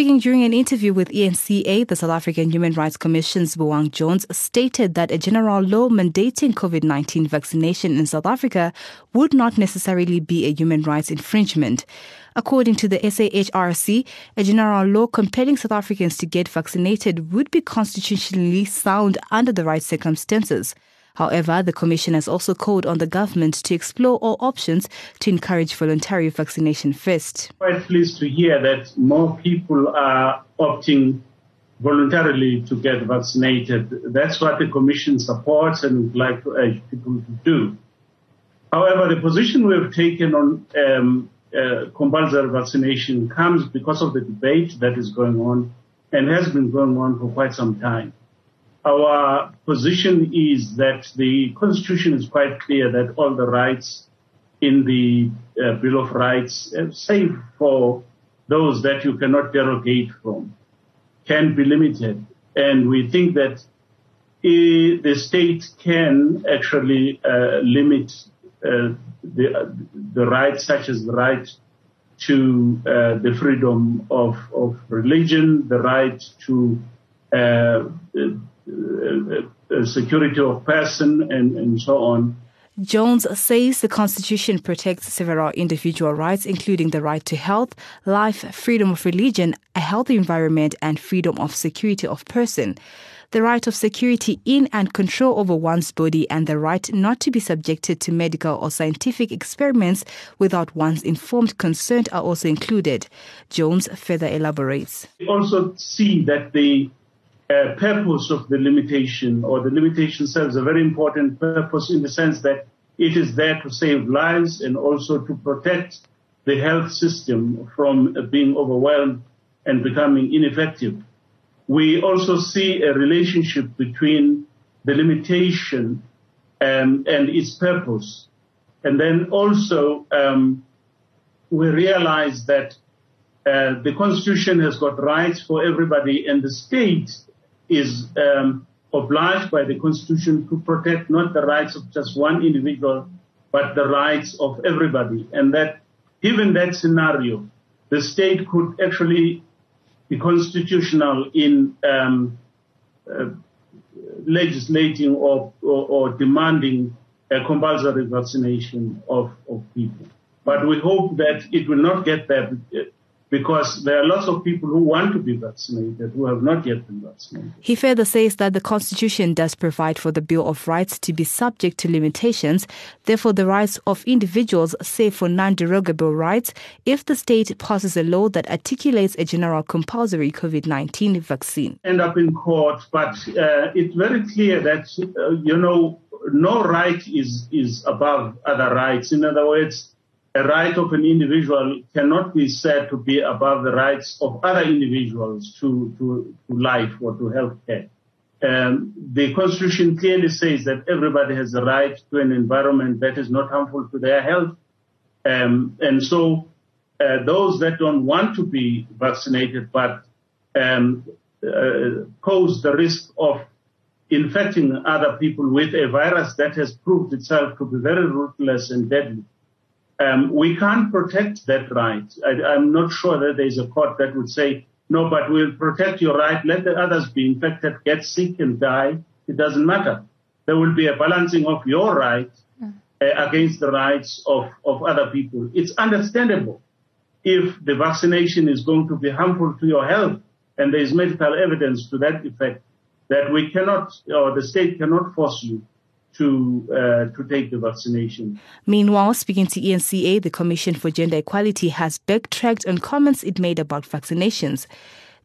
Speaking during an interview with ENCA, the South African Human Rights Commission's Buang Jones stated that a general law mandating COVID 19 vaccination in South Africa would not necessarily be a human rights infringement. According to the SAHRC, a general law compelling South Africans to get vaccinated would be constitutionally sound under the right circumstances. However, the Commission has also called on the government to explore all options to encourage voluntary vaccination first. Quite pleased to hear that more people are opting voluntarily to get vaccinated. That's what the Commission supports and would like to urge people to do. However, the position we've taken on um, uh, compulsory vaccination comes because of the debate that is going on and has been going on for quite some time. Our position is that the Constitution is quite clear that all the rights in the uh, Bill of Rights, uh, save for those that you cannot derogate from, can be limited. And we think that uh, the state can actually uh, limit uh, the, the rights, such as the right to uh, the freedom of, of religion, the right to Uh, uh, uh, security of person and, and so on. Jones says the Constitution protects several individual rights, including the right to health, life, freedom of religion, a healthy environment, and freedom of security of person. The right of security in and control over one's body and the right not to be subjected to medical or scientific experiments without one's informed consent are also included. Jones further elaborates. We also see that the purpose of the limitation or the limitation serves a very important purpose in the sense that it is there to save lives and also to protect the health system from being overwhelmed and becoming ineffective. We also see a relationship between the limitation um, and its purpose. And then also um, we realize that uh, the Constitution has got rights for everybody and the state is um, obliged by the Constitution to protect not the rights of just one individual, but the rights of everybody. And that, given that scenario, the state could actually be constitutional in um, uh, legislating or, or, or, demanding a compulsory vaccination of, of people. But we hope that it will not get there because there are lots of people who want to be vaccinated who have not yet been vaccinated. He further says that the Constitution does provide for the Bill of Rights to be subject to limitations, therefore, the rights of individuals, save for non derogable rights, if the state passes a law that articulates a general compulsory COVID 19 vaccine. End up in court, but uh, it's very clear that, uh, you know, no right is, is above other rights. In other words, a right of an individual cannot be said to be above the rights of other individuals to, to, to life or to health care. Um, the Constitution clearly says that everybody has a right to an environment that is not harmful to their health. Um, and so uh, those that don't want to be vaccinated but um, uh, pose the risk of infecting other people with a virus that has proved itself to be very ruthless and deadly um, we can't protect that right. I, am not sure that there's a court that would say, no, but we'll protect your right. Let the others be infected, get sick and die. It doesn't matter. There will be a balancing of your right uh, against the rights of, of other people. It's understandable if the vaccination is going to be harmful to your health and there is medical evidence to that effect that we cannot, or the state cannot force you to uh, to take the vaccination. Meanwhile, speaking to ENCA, the Commission for Gender Equality has backtracked on comments it made about vaccinations.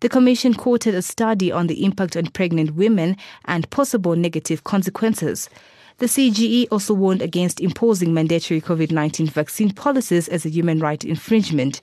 The Commission quoted a study on the impact on pregnant women and possible negative consequences. The CGE also warned against imposing mandatory COVID 19 vaccine policies as a human rights infringement.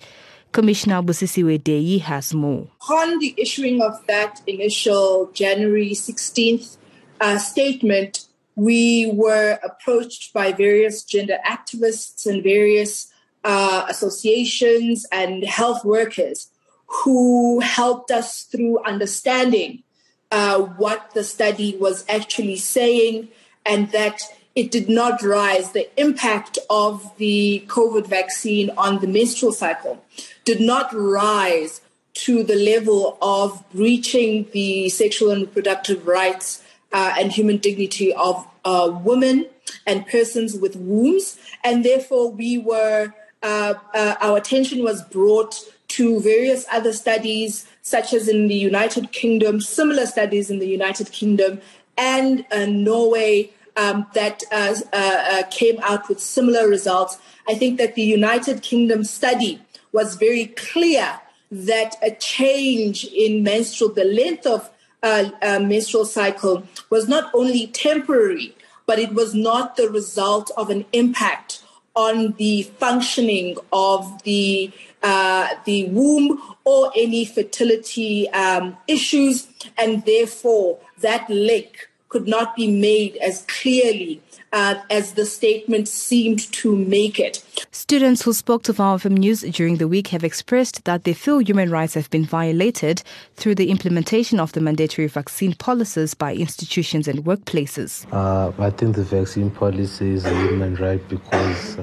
Commissioner Busisiwe Deyi has more. On the issuing of that initial January 16th uh, statement, we were approached by various gender activists and various uh, associations and health workers who helped us through understanding uh, what the study was actually saying and that it did not rise the impact of the COVID vaccine on the menstrual cycle, did not rise to the level of breaching the sexual and reproductive rights uh, and human dignity of uh, women and persons with wombs. And therefore, we were, uh, uh our attention was brought to various other studies, such as in the United Kingdom, similar studies in the United Kingdom and uh, Norway. Um, that uh, came out with similar results. I think that the United Kingdom study was very clear that a change in menstrual, the length of uh, uh, menstrual cycle was not only temporary, but it was not the result of an impact on the functioning of the uh, the womb or any fertility um, issues, and therefore that link could not be made as clearly uh, as the statement seemed to make it. Students who spoke to VOW News during the week have expressed that they feel human rights have been violated through the implementation of the mandatory vaccine policies by institutions and workplaces. Uh, I think the vaccine policy is a human right because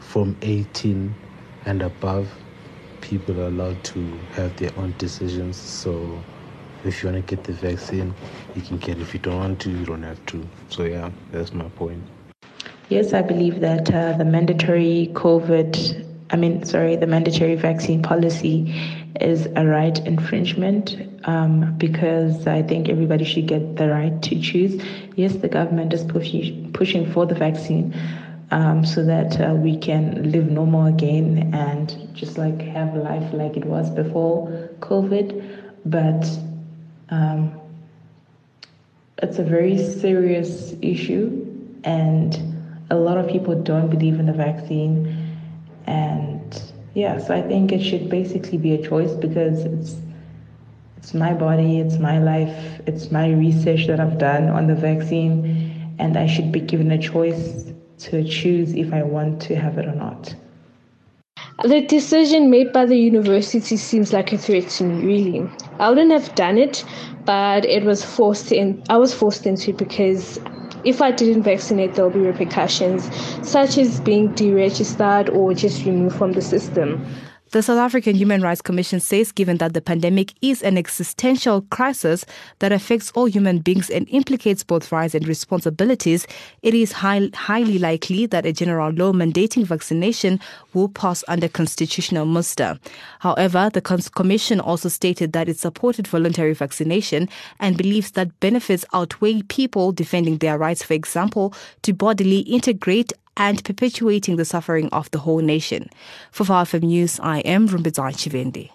from 18 and above, people are allowed to have their own decisions. So if you want to get the vaccine, you can get it. If you don't want to, you don't have to. So, yeah, that's my point. Yes, I believe that uh, the mandatory COVID, I mean, sorry, the mandatory vaccine policy is a right infringement um, because I think everybody should get the right to choose. Yes, the government is pushing, pushing for the vaccine. Um, so that uh, we can live normal again and just like have life like it was before COVID. But um, it's a very serious issue, and a lot of people don't believe in the vaccine. And yeah, so I think it should basically be a choice because it's it's my body, it's my life, it's my research that I've done on the vaccine, and I should be given a choice to choose if I want to have it or not. The decision made by the university seems like a threat to me, really. I wouldn't have done it, but it was forced in. I was forced into it because if I didn't vaccinate, there'll be repercussions, such as being deregistered or just removed from the system. The South African Human Rights Commission says given that the pandemic is an existential crisis that affects all human beings and implicates both rights and responsibilities, it is high, highly likely that a general law mandating vaccination will pass under constitutional muster. However, the Commission also stated that it supported voluntary vaccination and believes that benefits outweigh people defending their rights, for example, to bodily integrate and perpetuating the suffering of the whole nation. For VOW News, I am Rumbidzai Chivende.